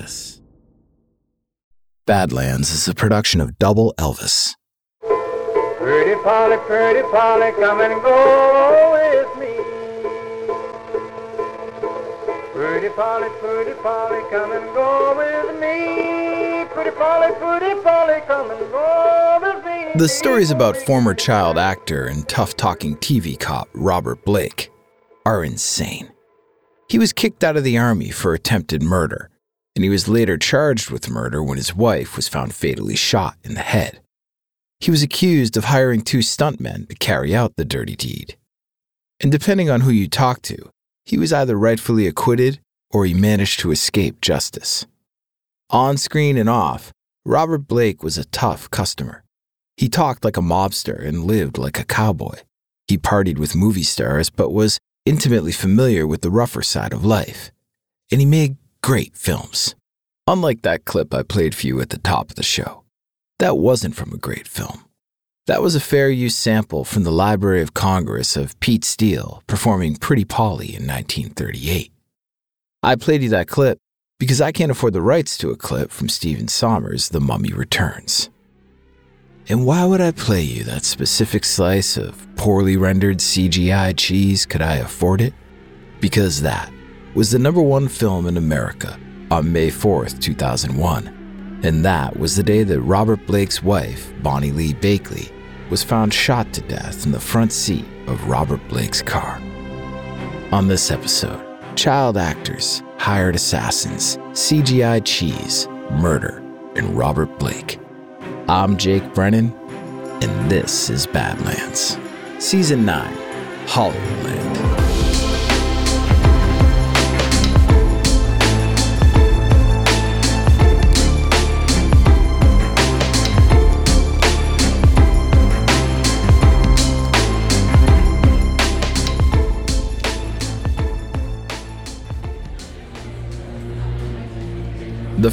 Elvis. Badlands is a production of Double Elvis. Pretty Polly, pretty Polly, come and go with me. Pretty Polly, pretty Polly, come and go with me. Pretty Polly, pretty Polly, come and go with me. The stories about former child actor and tough talking TV cop Robert Blake are insane. He was kicked out of the army for attempted murder, and he was later charged with murder when his wife was found fatally shot in the head. He was accused of hiring two stuntmen to carry out the dirty deed. And depending on who you talk to, he was either rightfully acquitted or he managed to escape justice. On screen and off, Robert Blake was a tough customer. He talked like a mobster and lived like a cowboy. He partied with movie stars, but was intimately familiar with the rougher side of life, and he made great films. Unlike that clip I played for you at the top of the show, that wasn't from a great film. That was a fair use sample from the Library of Congress of Pete Steele performing Pretty Polly in 1938. I played you that clip because I can't afford the rights to a clip from Stephen Sommers' The Mummy Returns. And why would I play you that specific slice of poorly rendered CGI cheese could I afford it? Because that was the number one film in America on May 4th, 2001. And that was the day that Robert Blake's wife, Bonny Lee Bakley, was found shot to death in the front seat of Robert Blake's car. On this episode, child actors, hired assassins, CGI cheese, murder, and Robert Blake. I'm Jake Brennan, and this is Badlands. Season 9 Hollywoodland.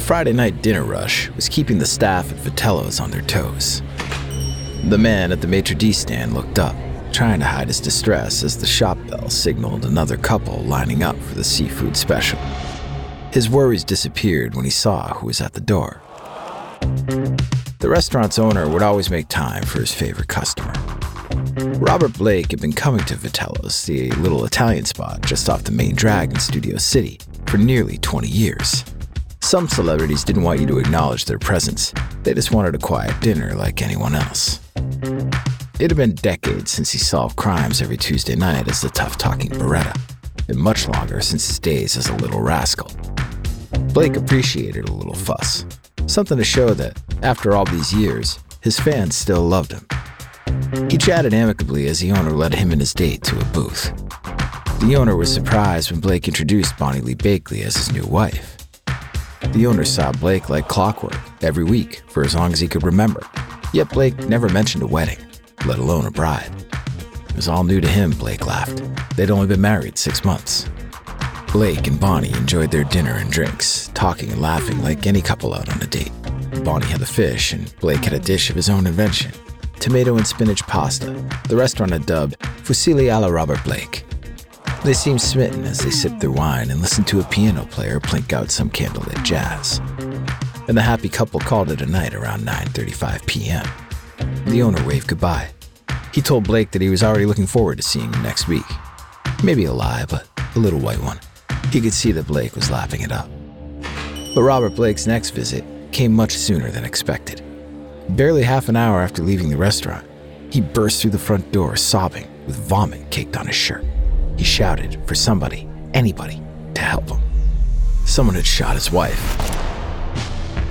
Friday night dinner rush was keeping the staff at Vitello's on their toes. The man at the maitre d' stand looked up, trying to hide his distress as the shop bell signaled another couple lining up for the seafood special. His worries disappeared when he saw who was at the door. The restaurant's owner would always make time for his favorite customer. Robert Blake had been coming to Vitello's, the little Italian spot just off the main drag in Studio City, for nearly 20 years. Some celebrities didn't want you to acknowledge their presence, they just wanted a quiet dinner like anyone else. It had been decades since he solved crimes every Tuesday night as the tough talking Baretta, and much longer since his days as a little rascal. Blake appreciated a little fuss, something to show that, after all these years, his fans still loved him. He chatted amicably as the owner led him and his date to a booth. The owner was surprised when Blake introduced Bonny Lee Bakley as his new wife. The owner saw Blake like clockwork every week for as long as he could remember. Yet Blake never mentioned a wedding, let alone a bride. It was all new to him, Blake laughed. They'd only been married six months. Blake and Bonnie enjoyed their dinner and drinks, talking and laughing like any couple out on a date. Bonnie had the fish, and Blake had a dish of his own invention tomato and spinach pasta, the restaurant had dubbed Fusilli alla Robert Blake. They seemed smitten as they sipped their wine and listened to a piano player plink out some candlelit jazz. And the happy couple called it a night around 9:35 p.m. The owner waved goodbye. He told Blake that he was already looking forward to seeing him next week. Maybe a lie, but a little white one. He could see that Blake was lapping it up. But Robert Blake's next visit came much sooner than expected. Barely half an hour after leaving the restaurant, he burst through the front door sobbing with vomit caked on his shirt. He shouted for somebody, anybody, to help him. Someone had shot his wife.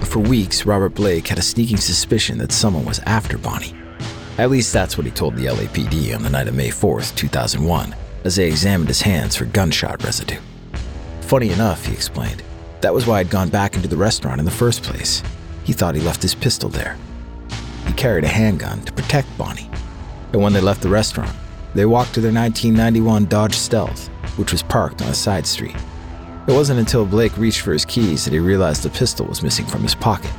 For weeks, Robert Blake had a sneaking suspicion that someone was after Bonnie. At least that's what he told the LAPD on the night of May 4th, 2001, as they examined his hands for gunshot residue. Funny enough, he explained, that was why I'd gone back into the restaurant in the first place. He thought he left his pistol there. He carried a handgun to protect Bonnie. And when they left the restaurant, they walked to their 1991 Dodge Stealth, which was parked on a side street. It wasn't until Blake reached for his keys that he realized the pistol was missing from his pocket.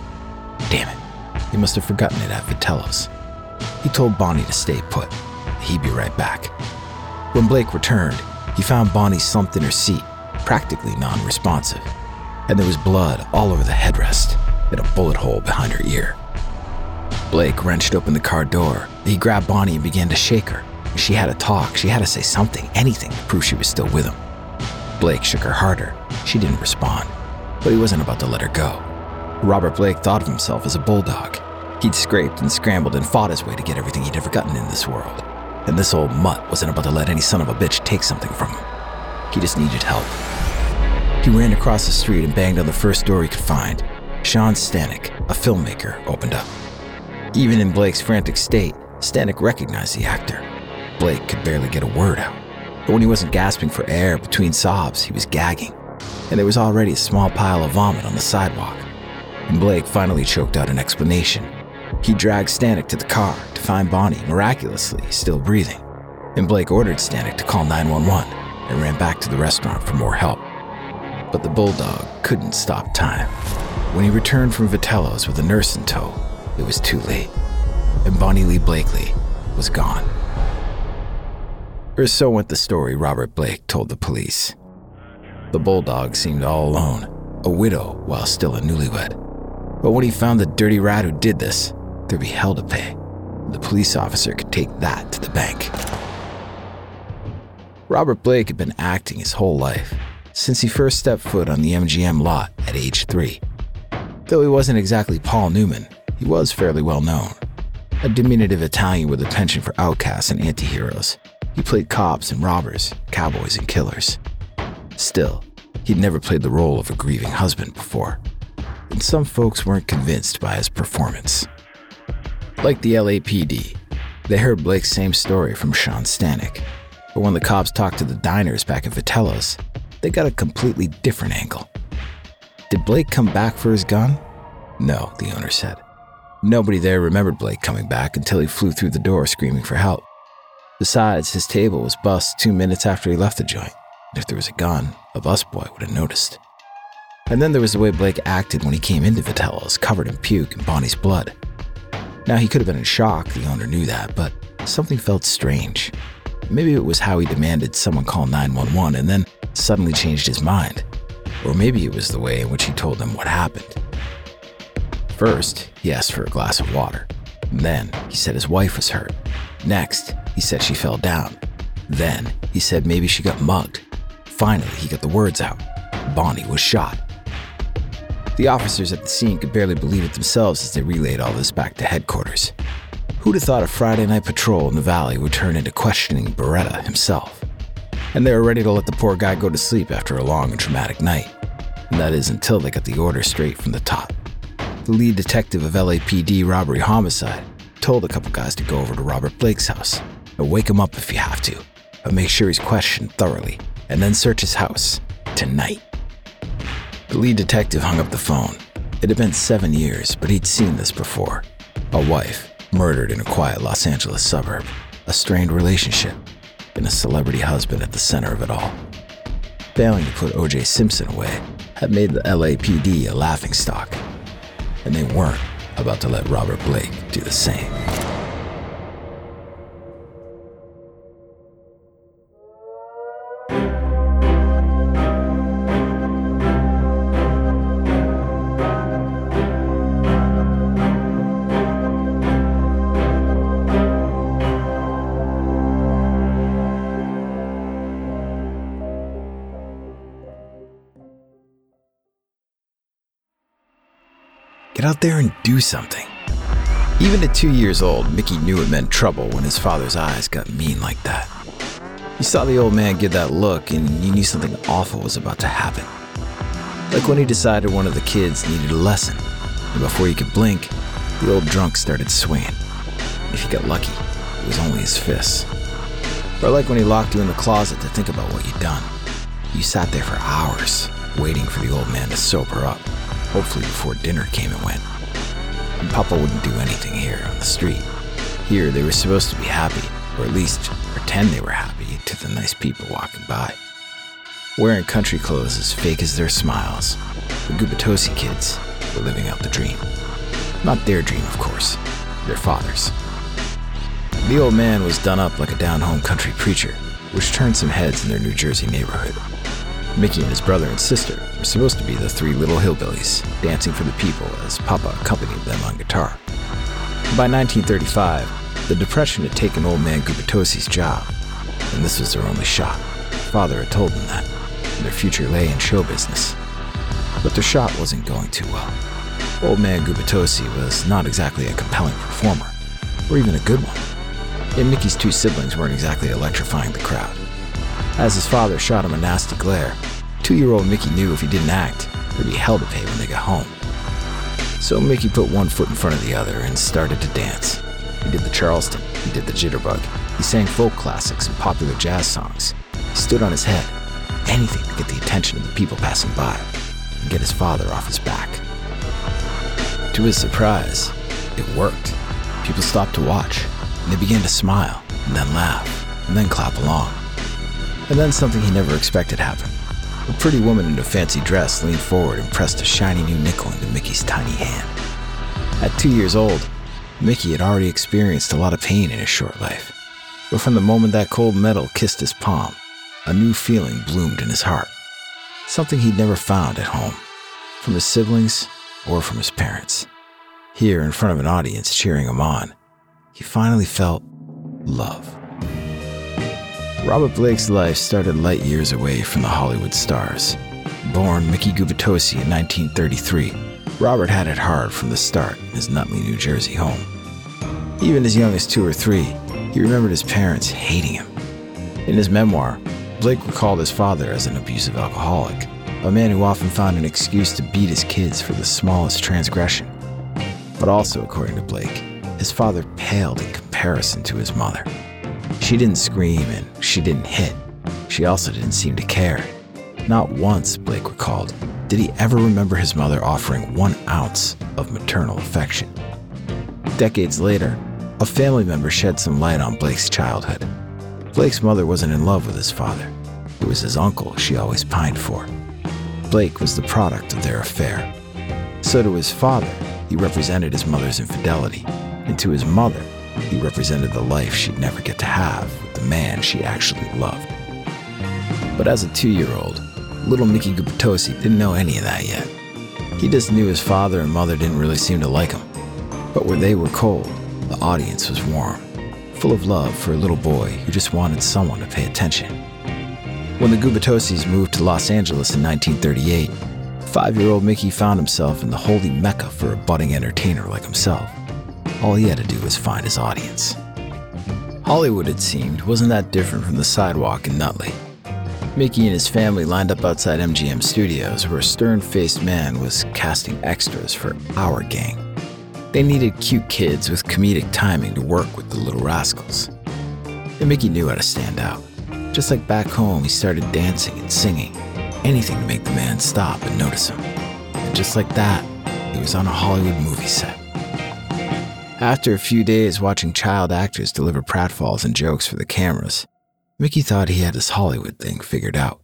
Damn it, he must have forgotten it at Vitello's. He told Bonnie to stay put. He'd be right back. When Blake returned, he found Bonnie slumped in her seat, practically non responsive. and there was blood all over the headrest and a bullet hole behind her ear. Blake wrenched open the car door. He grabbed Bonnie and began to shake her. She had to talk, she had to say something, anything to prove she was still with him. Blake shook her harder. She didn't respond, but he wasn't about to let her go. Robert Blake thought of himself as a bulldog. He'd scraped and scrambled and fought his way to get everything he'd ever gotten in this world. And this old mutt wasn't about to let any son of a bitch take something from him. He just needed help. He ran across the street and banged on the first door he could find. Sean Stanek, a filmmaker, opened up. Even in Blake's frantic state, Stanek recognized the actor. Blake could barely get a word out. But when he wasn't gasping for air between sobs, he was gagging. And there was already a small pile of vomit on the sidewalk. And Blake finally choked out an explanation. He dragged Stanek to the car to find Bonnie miraculously still breathing. And Blake ordered Stanek to call 911 and ran back to the restaurant for more help. But the bulldog couldn't stop time. When he returned from Vitello's with a nurse in tow, it was too late, and Bonnie Lee Blakely was gone. Or so went the story Robert Blake told the police. The bulldog seemed all alone, a widow while still a newlywed. But when he found the dirty rat who did this, there'd be hell to pay. The police officer could take that to the bank. Robert Blake had been acting his whole life, since he first stepped foot on the MGM lot at age three. Though he wasn't exactly Paul Newman, he was fairly well known. A diminutive Italian with a penchant for outcasts and antiheroes, he played cops and robbers, cowboys and killers. Still, he'd never played the role of a grieving husband before, and some folks weren't convinced by his performance. Like the LAPD, they heard Blake's same story from Sean Stanek, but when the cops talked to the diners back at Vitello's, they got a completely different angle. Did Blake come back for his gun? No, the owner said. Nobody there remembered Blake coming back until he flew through the door screaming for help. Besides, his table was bust two minutes after he left the joint. If there was a gun, a busboy would have noticed. And then there was the way Blake acted when he came into Vitello's, covered in puke and Bonnie's blood. Now, he could have been in shock, the owner knew that, but something felt strange. Maybe it was how he demanded someone call 911 and then suddenly changed his mind. Or maybe it was the way in which he told them what happened. First, he asked for a glass of water. Then, he said his wife was hurt. Next, he said she fell down. Then, he said maybe she got mugged. Finally, he got the words out Bonnie was shot. The officers at the scene could barely believe it themselves as they relayed all this back to headquarters. Who'd have thought a Friday night patrol in the valley would turn into questioning Baretta himself? And they were ready to let the poor guy go to sleep after a long and traumatic night. And that is until they got the order straight from the top. The lead detective of LAPD robbery homicide told a couple guys to go over to Robert Blake's house and wake him up if you have to, but make sure he's questioned thoroughly, and then search his house tonight. The lead detective hung up the phone. It had been seven years, but he'd seen this before. A wife murdered in a quiet Los Angeles suburb, a strained relationship, and a celebrity husband at the center of it all. Failing to put O.J. Simpson away had made the LAPD a laughingstock, and they weren't about to let Robert Blake do the same. Out there and do something. Even at two years old, Mickey knew it meant trouble when his father's eyes got mean like that. You saw the old man give that look, and you knew something awful was about to happen. Like when he decided one of the kids needed a lesson, and before he could blink, the old drunk started swinging. If he got lucky, it was only his fists. Or like when he locked you in the closet to think about what you'd done. You sat there for hours, waiting for the old man to sober up hopefully before dinner came and went. And Papa wouldn't do anything here on the street. Here, they were supposed to be happy, or at least pretend they were happy to the nice people walking by. Wearing country clothes as fake as their smiles, the Gubitosi kids were living out the dream. Not their dream, of course, their father's. The old man was done up like a down home country preacher, which turned some heads in their New Jersey neighborhood. Mickey and his brother and sister were supposed to be the three little hillbillies, dancing for the people as Papa accompanied them on guitar. By 1935, the Depression had taken old man Gubitosi's job, and this was their only shot. Father had told them that, and their future lay in show business. But their shot wasn't going too well. Old man Gubitosi was not exactly a compelling performer, or even a good one. And Mickey's two siblings weren't exactly electrifying the crowd. As his father shot him a nasty glare, two year old Mickey knew if he didn't act, there'd be hell to pay when they got home. So Mickey put one foot in front of the other and started to dance. He did the Charleston, he did the jitterbug, he sang folk classics and popular jazz songs. He stood on his head, anything to get the attention of the people passing by and get his father off his back. To his surprise, it worked. People stopped to watch, and they began to smile, and then laugh, and then clap along. And then something he never expected happened. A pretty woman in a fancy dress leaned forward and pressed a shiny new nickel into Mickey's tiny hand. At two years old, Mickey had already experienced a lot of pain in his short life. But from the moment that cold metal kissed his palm, a new feeling bloomed in his heart. Something he'd never found at home, from his siblings or from his parents. Here, in front of an audience cheering him on, he finally felt love. Robert Blake's life started light years away from the Hollywood stars. Born Mickey Gubitosi in 1933, Robert had it hard from the start in his Nutley, New Jersey home. Even as young as two or three, he remembered his parents hating him. In his memoir, Blake recalled his father as an abusive alcoholic, a man who often found an excuse to beat his kids for the smallest transgression. But also, according to Blake, his father paled in comparison to his mother. She didn't scream and she didn't hit. She also didn't seem to care. Not once, Blake recalled, did he ever remember his mother offering one ounce of maternal affection. Decades later, a family member shed some light on Blake's childhood. Blake's mother wasn't in love with his father. It was his uncle she always pined for. Blake was the product of their affair. So to his father, he represented his mother's infidelity, and to his mother, he represented the life she'd never get to have with the man she actually loved. But as a two year old, little Mickey Gubitosi didn't know any of that yet. He just knew his father and mother didn't really seem to like him. But where they were cold, the audience was warm, full of love for a little boy who just wanted someone to pay attention. When the Gubitosis moved to Los Angeles in 1938, five year old Mickey found himself in the holy mecca for a budding entertainer like himself. All he had to do was find his audience. Hollywood, it seemed, wasn't that different from the sidewalk in Nutley. Mickey and his family lined up outside MGM Studios, where a stern faced man was casting extras for Our Gang. They needed cute kids with comedic timing to work with the little rascals. And Mickey knew how to stand out. Just like back home, he started dancing and singing, anything to make the man stop and notice him. And just like that, he was on a Hollywood movie set. After a few days watching child actors deliver pratfalls and jokes for the cameras, Mickey thought he had his Hollywood thing figured out.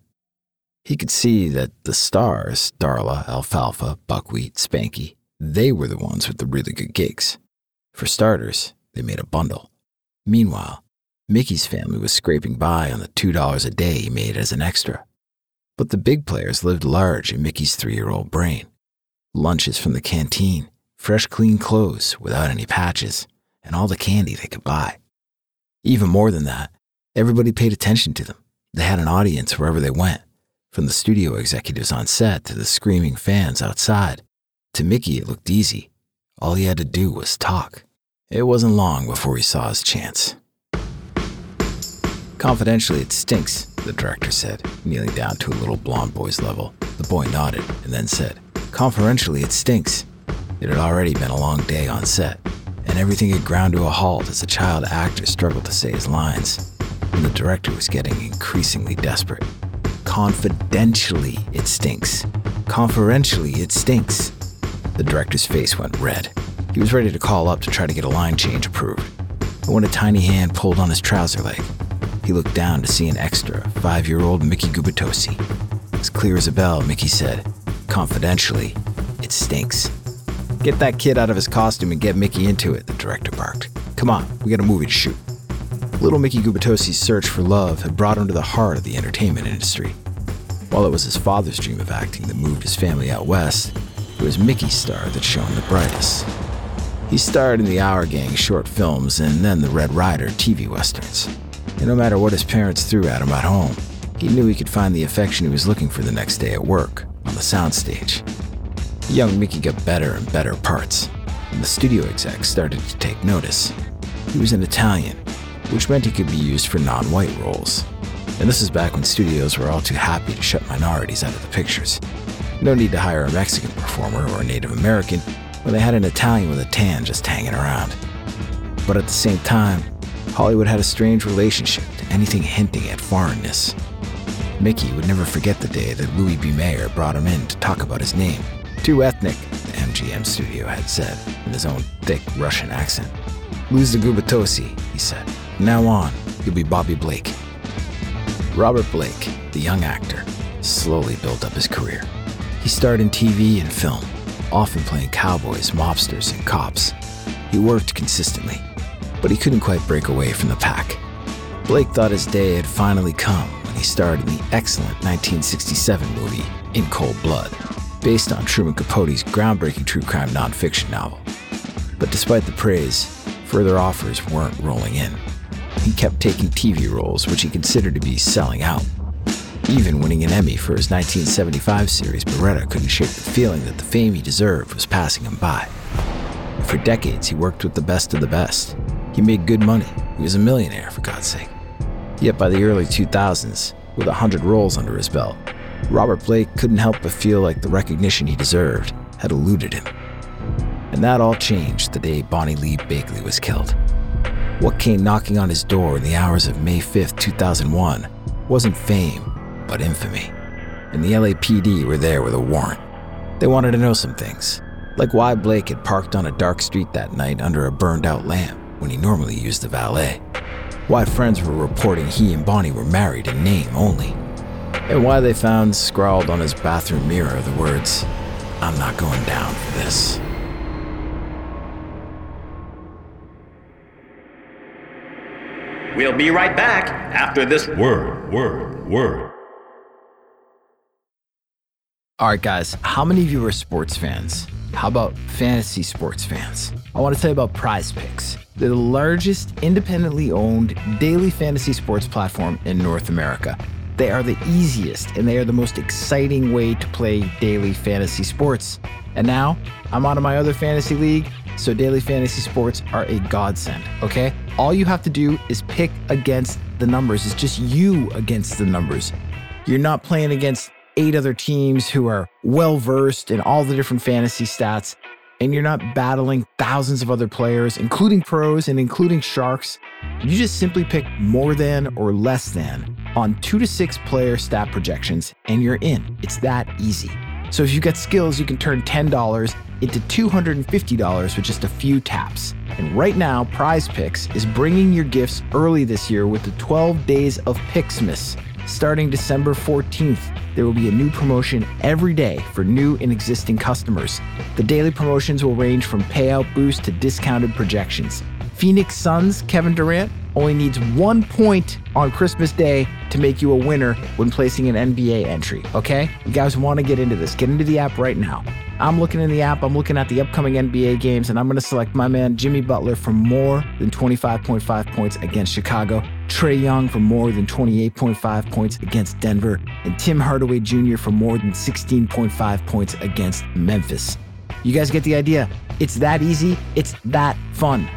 He could see that the stars, Darla, Alfalfa, Buckwheat, Spanky, they were the ones with the really good gigs. For starters, they made a bundle. Meanwhile, Mickey's family was scraping by on the $2 a day he made as an extra. But the big players lived large in Mickey's three year old brain. Lunches from the canteen, fresh, clean clothes without any patches, and all the candy they could buy. Even more than that, everybody paid attention to them. They had an audience wherever they went, from the studio executives on set to the screaming fans outside. To Mickey, it looked easy. All he had to do was talk. It wasn't long before he saw his chance. Confidentially, it stinks, the director said, kneeling down to a little blond boy's level. The boy nodded and then said, Confidentially, it stinks. It had already been a long day on set, and everything had ground to a halt as the child actor struggled to say his lines. And the director was getting increasingly desperate. Confidentially, it stinks. Conferentially, it stinks. The director's face went red. He was ready to call up to try to get a line change approved. But when a tiny hand pulled on his trouser leg, he looked down to see an extra, five year old Mickey Gubitosi. As clear as a bell, Mickey said, Confidentially, it stinks. Get that kid out of his costume and get Mickey into it, the director barked. Come on, we got a movie to shoot. Little Mickey Gubitosi's search for love had brought him to the heart of the entertainment industry. While it was his father's dream of acting that moved his family out west, it was Mickey's star that shone the brightest. He starred in the Our Gang short films and then the Red Ryder TV westerns. And no matter what his parents threw at him at home, he knew he could find the affection he was looking for the next day at work, on the soundstage. Young Mickey got better and better parts, and the studio execs started to take notice. He was an Italian, which meant he could be used for non white roles. And this is back when studios were all too happy to shut minorities out of the pictures. No need to hire a Mexican performer or a Native American when they had an Italian with a tan just hanging around. But at the same time, Hollywood had a strange relationship to anything hinting at foreignness. Mickey would never forget the day that Louis B. Mayer brought him in to talk about his name. Too ethnic, the MGM studio had said, in his own thick Russian accent. Lose the Gubitosi, he said. Now on, you'll be Bobby Blake. Robert Blake, the young actor, slowly built up his career. He starred in TV and film, often playing cowboys, mobsters, and cops. He worked consistently, but he couldn't quite break away from the pack. Blake thought his day had finally come when he starred in the excellent 1967 movie In Cold Blood, based on Truman Capote's groundbreaking true crime nonfiction novel. But despite the praise, further offers weren't rolling in. He kept taking TV roles, which he considered to be selling out. Even winning an Emmy for his 1975 series, Baretta couldn't shake the feeling that the fame he deserved was passing him by. For decades, he worked with the best of the best. He made good money. He was a millionaire, for God's sake. Yet by the early 2000s, with a hundred roles under his belt, Robert Blake couldn't help but feel like the recognition he deserved had eluded him. And that all changed the day Bonny Lee Bakley was killed. What came knocking on his door in the hours of May 5th, 2001 wasn't fame, but infamy. And the LAPD were there with a warrant. They wanted to know some things, like why Blake had parked on a dark street that night under a burned out lamp when he normally used the valet, why friends were reporting he and Bonnie were married in name only, and why they found scrawled on his bathroom mirror the words, I'm not going down for this. We'll be right back after this word, word, word. All right, guys, how many of you are sports fans? How about fantasy sports fans? I want to tell you about Prize Picks. They're the largest independently owned daily fantasy sports platform in North America. They are the easiest and they are the most exciting way to play daily fantasy sports. And now I'm out of my other fantasy league, so daily fantasy sports are a godsend, okay? All you have to do is pick against the numbers. It's just you against the numbers. You're not playing against eight other teams who are well versed in all the different fantasy stats, and you're not battling thousands of other players, including pros and including sharks. You just simply pick more than or less than on two to six player stat projections, and you're in. It's that easy. So if you've got skills, you can turn $10 into $250 with just a few taps. And right now, Prize Picks is bringing your gifts early this year with the 12 days of Pixmas. Starting December 14th, there will be a new promotion every day for new and existing customers. The daily promotions will range from payout boost to discounted projections. Phoenix Suns Kevin Durant only needs one point on Christmas Day to make you a winner when placing an NBA entry, okay? You guys want to get into this. Get into the app right now. I'm looking in the app, I'm looking at the upcoming NBA games, and I'm going to select my man Jimmy Butler for more than 25.5 points against Chicago, Trae Young for more than 28.5 points against Denver, and Tim Hardaway Jr. for more than 16.5 points against Memphis. You guys get the idea. It's that easy, it's that fun.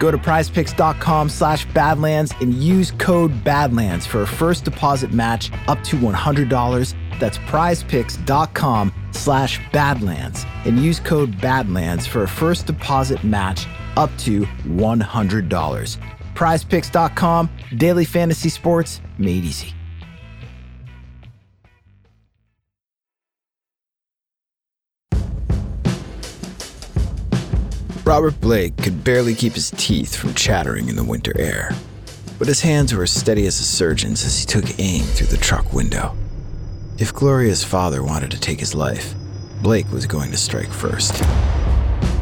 Go to prizepicks.com slash badlands and use code badlands for a first deposit match up to $100. That's prizepicks.com slash badlands and use code badlands for a first deposit match up to $100. Prizepicks.com, daily fantasy sports made easy. Robert Blake could barely keep his teeth from chattering in the winter air, but his hands were as steady as a surgeon's as he took aim through the truck window. If Gloria's father wanted to take his life, Blake was going to strike first.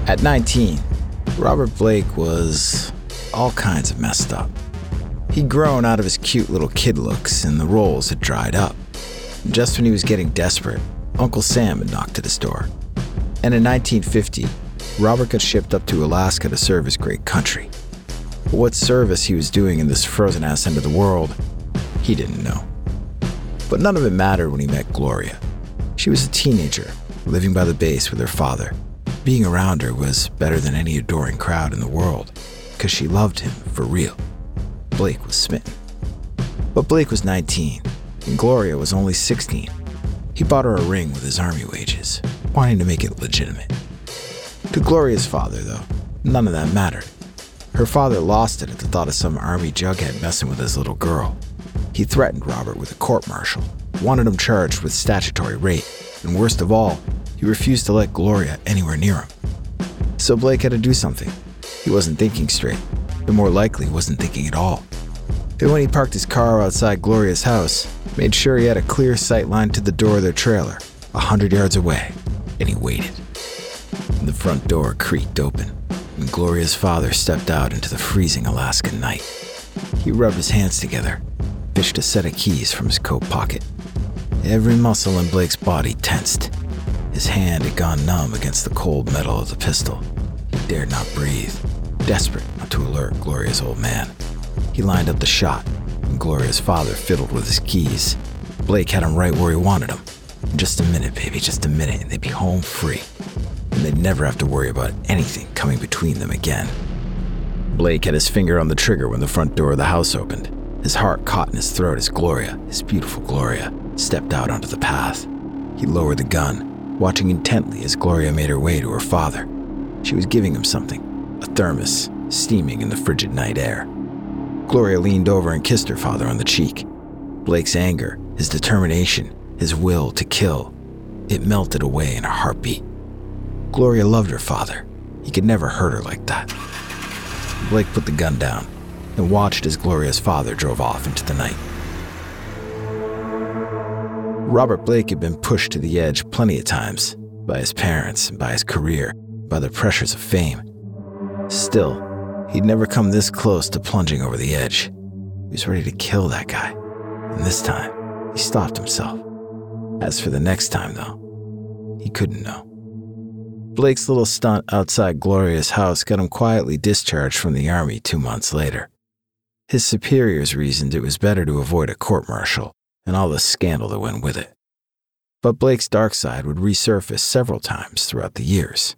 At 19, Robert Blake was all kinds of messed up. He'd grown out of his cute little kid looks, and the roles had dried up. Just when he was getting desperate, Uncle Sam had knocked at his door. And in 1950, Robert got shipped up to Alaska to serve his great country. But what service he was doing in this frozen ass end of the world, he didn't know. But none of it mattered when he met Gloria. She was a teenager, living by the base with her father. Being around her was better than any adoring crowd in the world, because she loved him for real. Blake was smitten. But Blake was 19, and Gloria was only 16. He bought her a ring with his army wages, wanting to make it legitimate. To Gloria's father, though, none of that mattered. Her father lost it at the thought of some army jughead messing with his little girl. He threatened Robert with a court martial, wanted him charged with statutory rape, and worst of all, he refused to let Gloria anywhere near him. So Blake had to do something. He wasn't thinking straight, but more likely wasn't thinking at all. And when he parked his car outside Gloria's house, made sure he had a clear sight line to the door of their trailer, a hundred yards away, and he waited. The front door creaked open, and Gloria's father stepped out into the freezing Alaskan night. He rubbed his hands together fished a set of keys from his coat pocket. Every muscle in Blake's body tensed. His hand had gone numb against the cold metal of the pistol. He dared not breathe, desperate not to alert Gloria's old man. He lined up the shot, and Gloria's father fiddled with his keys. Blake had him right where he wanted him. Just a minute, baby, just a minute, and they'd be home free. And they'd never have to worry about anything coming between them again. Blake had his finger on the trigger when the front door of the house opened. His heart caught in his throat as Gloria, his beautiful Gloria, stepped out onto the path. He lowered the gun, watching intently as Gloria made her way to her father. She was giving him something a thermos, steaming in the frigid night air. Gloria leaned over and kissed her father on the cheek. Blake's anger, his determination, his will to kill, it melted away in a heartbeat. Gloria loved her father. He could never hurt her like that. Blake put the gun down and watched as Gloria's father drove off into the night. Robert Blake had been pushed to the edge plenty of times by his parents, and by his career, by the pressures of fame. Still, he'd never come this close to plunging over the edge. He was ready to kill that guy. And this time, he stopped himself. As for the next time, though, he couldn't know. Blake's little stunt outside Gloria's house got him quietly discharged from the army two months later. His superiors reasoned it was better to avoid a court martial and all the scandal that went with it. But Blake's dark side would resurface several times throughout the years.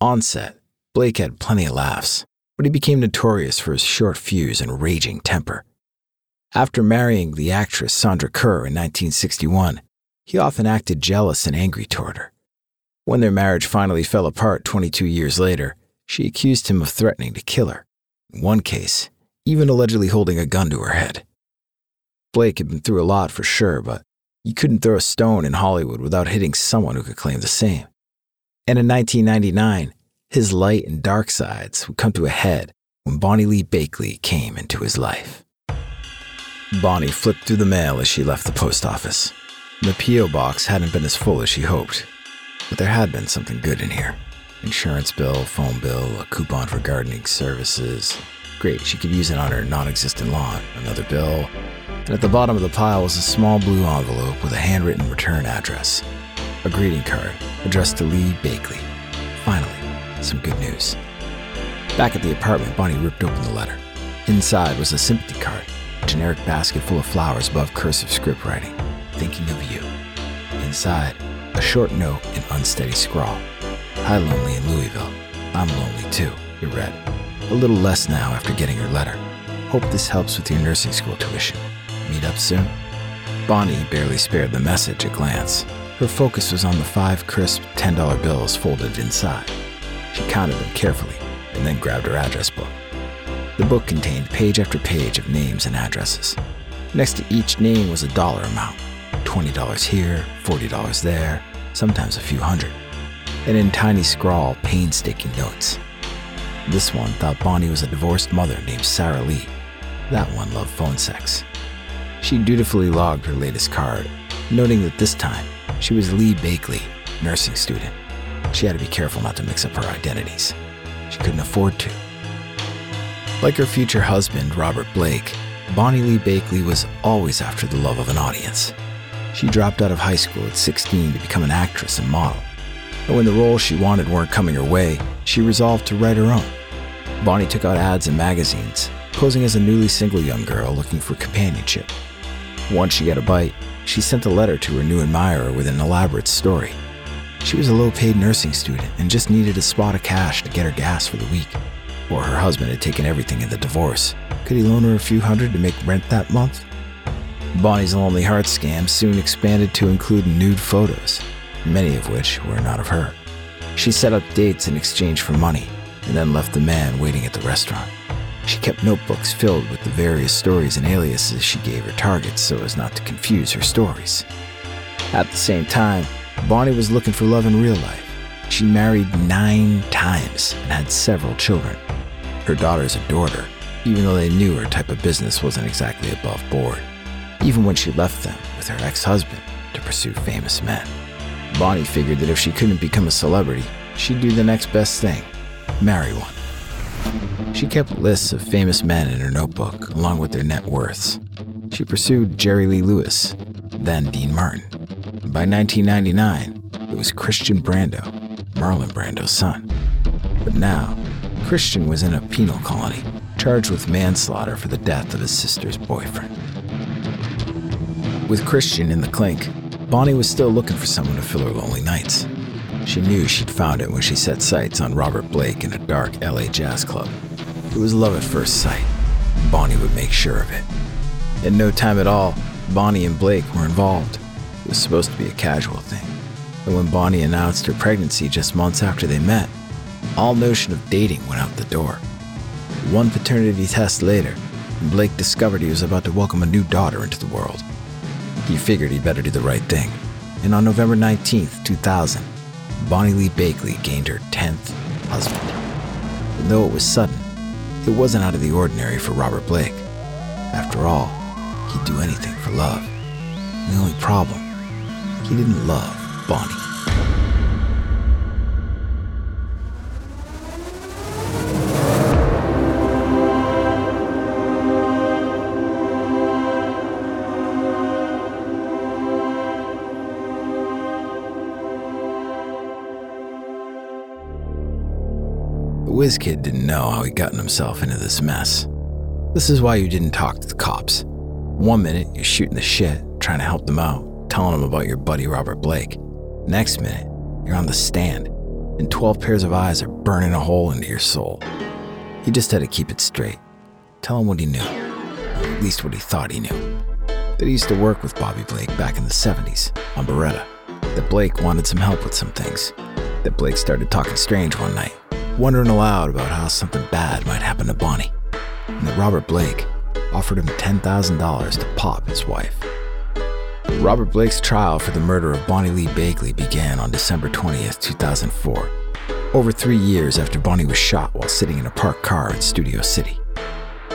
On set, Blake had plenty of laughs, but he became notorious for his short fuse and raging temper. After marrying the actress Sondra Kerr in 1961, he often acted jealous and angry toward her. When their marriage finally fell apart 22 years later, she accused him of threatening to kill her. In one case, even allegedly holding a gun to her head. Blake had been through a lot for sure, but you couldn't throw a stone in Hollywood without hitting someone who could claim the same. And in 1999, his light and dark sides would come to a head when Bonny Lee Bakley came into his life. Bonnie flipped through the mail as she left the post office. The P.O. box hadn't been as full as she hoped, but there had been something good in here insurance bill, phone bill, a coupon for gardening services, Great, she could use it on her non existent lawn. Another bill. And at the bottom of the pile was a small blue envelope with a handwritten return address. A greeting card addressed to Lee Bakley. Finally, some good news. Back at the apartment, Bonnie ripped open the letter. Inside was a sympathy card, a generic basket full of flowers above cursive script writing, thinking of you. Inside, a short note in unsteady scrawl. Hi, lonely in Louisville. I'm lonely too, it read. A little less now after getting your letter. Hope this helps with your nursing school tuition. Meet up soon? Bonnie barely spared the message a glance. Her focus was on the five crisp $10 bills folded inside. She counted them carefully and then grabbed her address book. The book contained page after page of names and addresses. Next to each name was a dollar amount $20 here, $40 there, sometimes a few hundred. And in tiny scrawl, painstaking notes this one thought Bonnie was a divorced mother named Sarah Lee. That one loved phone sex. She dutifully logged her latest card, noting that this time she was Lee Bakley, nursing student. She had to be careful not to mix up her identities. She couldn't afford to. Like her future husband, Robert Blake, Bonny Lee Bakley was always after the love of an audience. She dropped out of high school at 16 to become an actress and model. But when the roles she wanted weren't coming her way, she resolved to write her own. Bonnie took out ads in magazines, posing as a newly single young girl looking for companionship. Once she got a bite, she sent a letter to her new admirer with an elaborate story. She was a low paid nursing student and just needed a spot of cash to get her gas for the week. Or her husband had taken everything in the divorce. Could he loan her a few hundred to make rent that month? Bonnie's Lonely Heart scam soon expanded to include nude photos, many of which were not of her. She set up dates in exchange for money and then left the man waiting at the restaurant. She kept notebooks filled with the various stories and aliases she gave her targets so as not to confuse her stories. At the same time, Bonnie was looking for love in real life. She married nine times and had several children. Her daughters adored her, even though they knew her type of business wasn't exactly above board even when she left them with her ex husband to pursue famous men. Bonnie figured that if she couldn't become a celebrity, she'd do the next best thing marry one. She kept lists of famous men in her notebook, along with their net worths. She pursued Jerry Lee Lewis, then Dean Martin. By 1999, it was Christian Brando, Marlon Brando's son. But now, Christian was in a penal colony, charged with manslaughter for the death of his sister's boyfriend. With Christian in the clink, Bonnie was still looking for someone to fill her lonely nights. She knew she'd found it when she set sights on Robert Blake in a dark LA jazz club. It was love at first sight. Bonnie would make sure of it. In no time at all, Bonnie and Blake were involved. It was supposed to be a casual thing. And when Bonnie announced her pregnancy just months after they met, all notion of dating went out the door. One paternity test later, Blake discovered he was about to welcome a new daughter into the world. He figured he'd better do the right thing. And on November 19, 2000, Bonny Lee Bakley gained her 10th husband. And though it was sudden, it wasn't out of the ordinary for Robert Blake. After all, he'd do anything for love. the only problem, he didn't love Bonnie. WizKid didn't know how he'd gotten himself into this mess. This is why you didn't talk to the cops. One minute, you're shooting the shit, trying to help them out, telling them about your buddy Robert Blake. Next minute, you're on the stand, and 12 pairs of eyes are burning a hole into your soul. He just had to keep it straight. Tell him what he knew, at least what he thought he knew. That he used to work with Bobby Blake back in the 70s on Baretta. That Blake wanted some help with some things. That Blake started talking strange one night wondering aloud about how something bad might happen to Bonnie, and that Robert Blake offered him $10,000 to pop his wife. Robert Blake's trial for the murder of Bonny Lee Bakley began on December 20th, 2004, over three years after Bonnie was shot while sitting in a parked car in Studio City.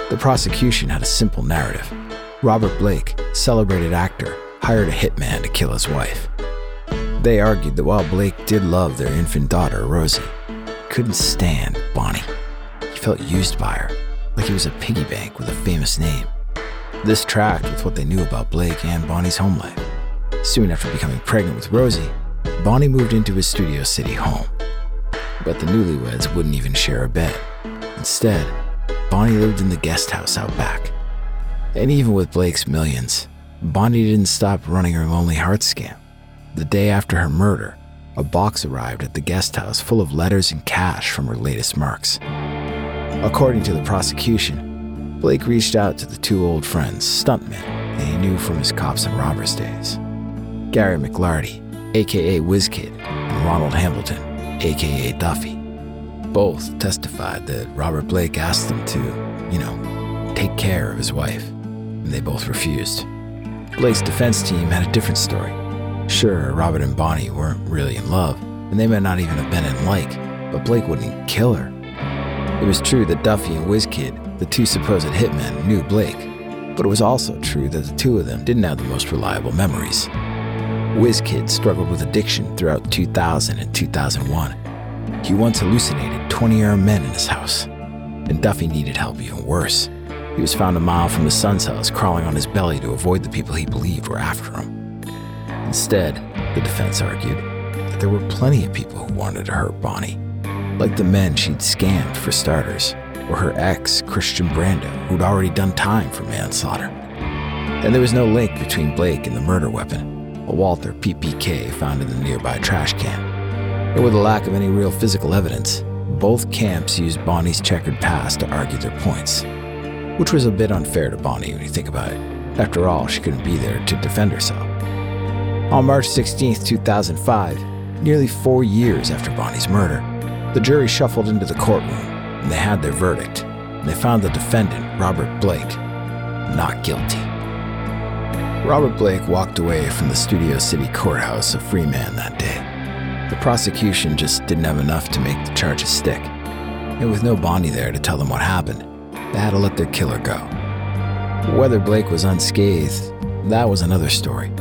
The prosecution had a simple narrative. Robert Blake, celebrated actor, hired a hitman to kill his wife. They argued that while Blake did love their infant daughter, Rosie, couldn't stand Bonnie. He felt used by her, like he was a piggy bank with a famous name. This tracked with what they knew about Blake and Bonnie's home life. Soon after becoming pregnant with Rosie, Bonnie moved into his Studio City home. But the newlyweds wouldn't even share a bed. Instead, Bonnie lived in the guest house out back. And even with Blake's millions, Bonnie didn't stop running her lonely heart scam. The day after her murder, a box arrived at the guest house full of letters and cash from her latest marks. According to the prosecution, Blake reached out to the two old friends, stuntmen, that he knew from his cops and robbers days Gary McLarty, aka WizKid, and Ronald Hambleton, aka Duffy. Both testified that Robert Blake asked them to, you know, take care of his wife, and they both refused. Blake's defense team had a different story. Sure, Robert and Bonnie weren't really in love, and they might not even have been in like, but Blake wouldn't kill her. It was true that Duffy and WizKid, the two supposed hitmen, knew Blake, but it was also true that the two of them didn't have the most reliable memories. WizKid struggled with addiction throughout 2000 and 2001. He once hallucinated 20 armed men in his house, and Duffy needed help even worse. He was found a mile from his son's house, crawling on his belly to avoid the people he believed were after him. Instead, the defense argued that there were plenty of people who wanted to hurt Bonny, like the men she'd scammed for starters, or her ex, Christian Brando, who'd already done time for manslaughter. And there was no link between Blake and the murder weapon, a Walther PPK found in the nearby trash can. And with a lack of any real physical evidence, both camps used Bonny's checkered past to argue their points, which was a bit unfair to Bonny when you think about it. After all, she couldn't be there to defend herself. On March 16, 2005, nearly four years after Bonny's murder, the jury shuffled into the courtroom and they had their verdict. They found the defendant, Robert Blake, not guilty. Robert Blake walked away from the Studio City courthouse a free man that day. The prosecution just didn't have enough to make the charges stick. And with no Bonny there to tell them what happened, they had to let their killer go. Whether Blake was unscathed, that was another story.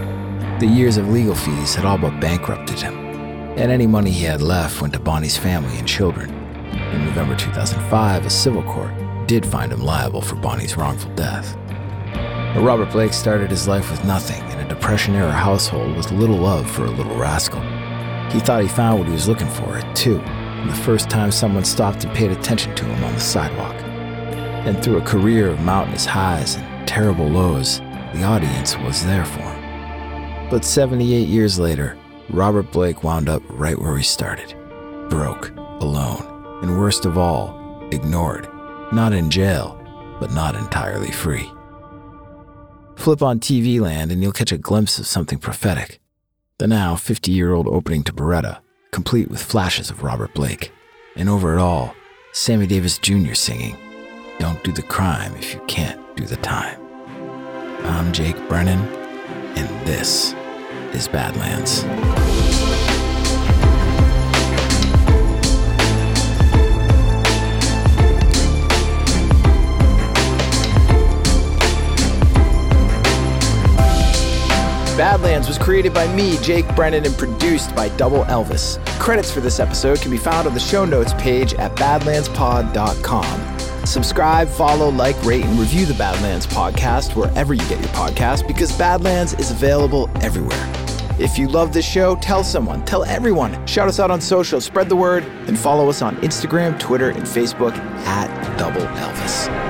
The years of legal fees had all but bankrupted him, and any money he had left went to Bonny's family and children. In November 2005, a civil court did find him liable for Bonny's wrongful death. But Robert Blake started his life with nothing in a Depression era household with little love for a little rascal. He thought he found what he was looking for at two, the first time someone stopped and paid attention to him on the sidewalk. And through a career of mountainous highs and terrible lows, the audience was there for him. But 78 years later, Robert Blake wound up right where he started broke, alone, and worst of all, ignored. Not in jail, but not entirely free. Flip on TV land and you'll catch a glimpse of something prophetic. The now 50 year old opening to Baretta, complete with flashes of Robert Blake. And over it all, Sammy Davis Jr. singing, Don't do the crime if you can't do the time. I'm Jake Brennan, and this is Badlands. Badlands was created by me, Jake Brennan, and produced by Double Elvis. Credits for this episode can be found on the show notes page at badlandspod.com. Subscribe, follow, like, rate, and review the Badlands podcast wherever you get your podcast because Badlands is available everywhere. If you love this show, tell someone, tell everyone. Shout us out on social, spread the word, and follow us on Instagram, Twitter, and Facebook at Double Elvis.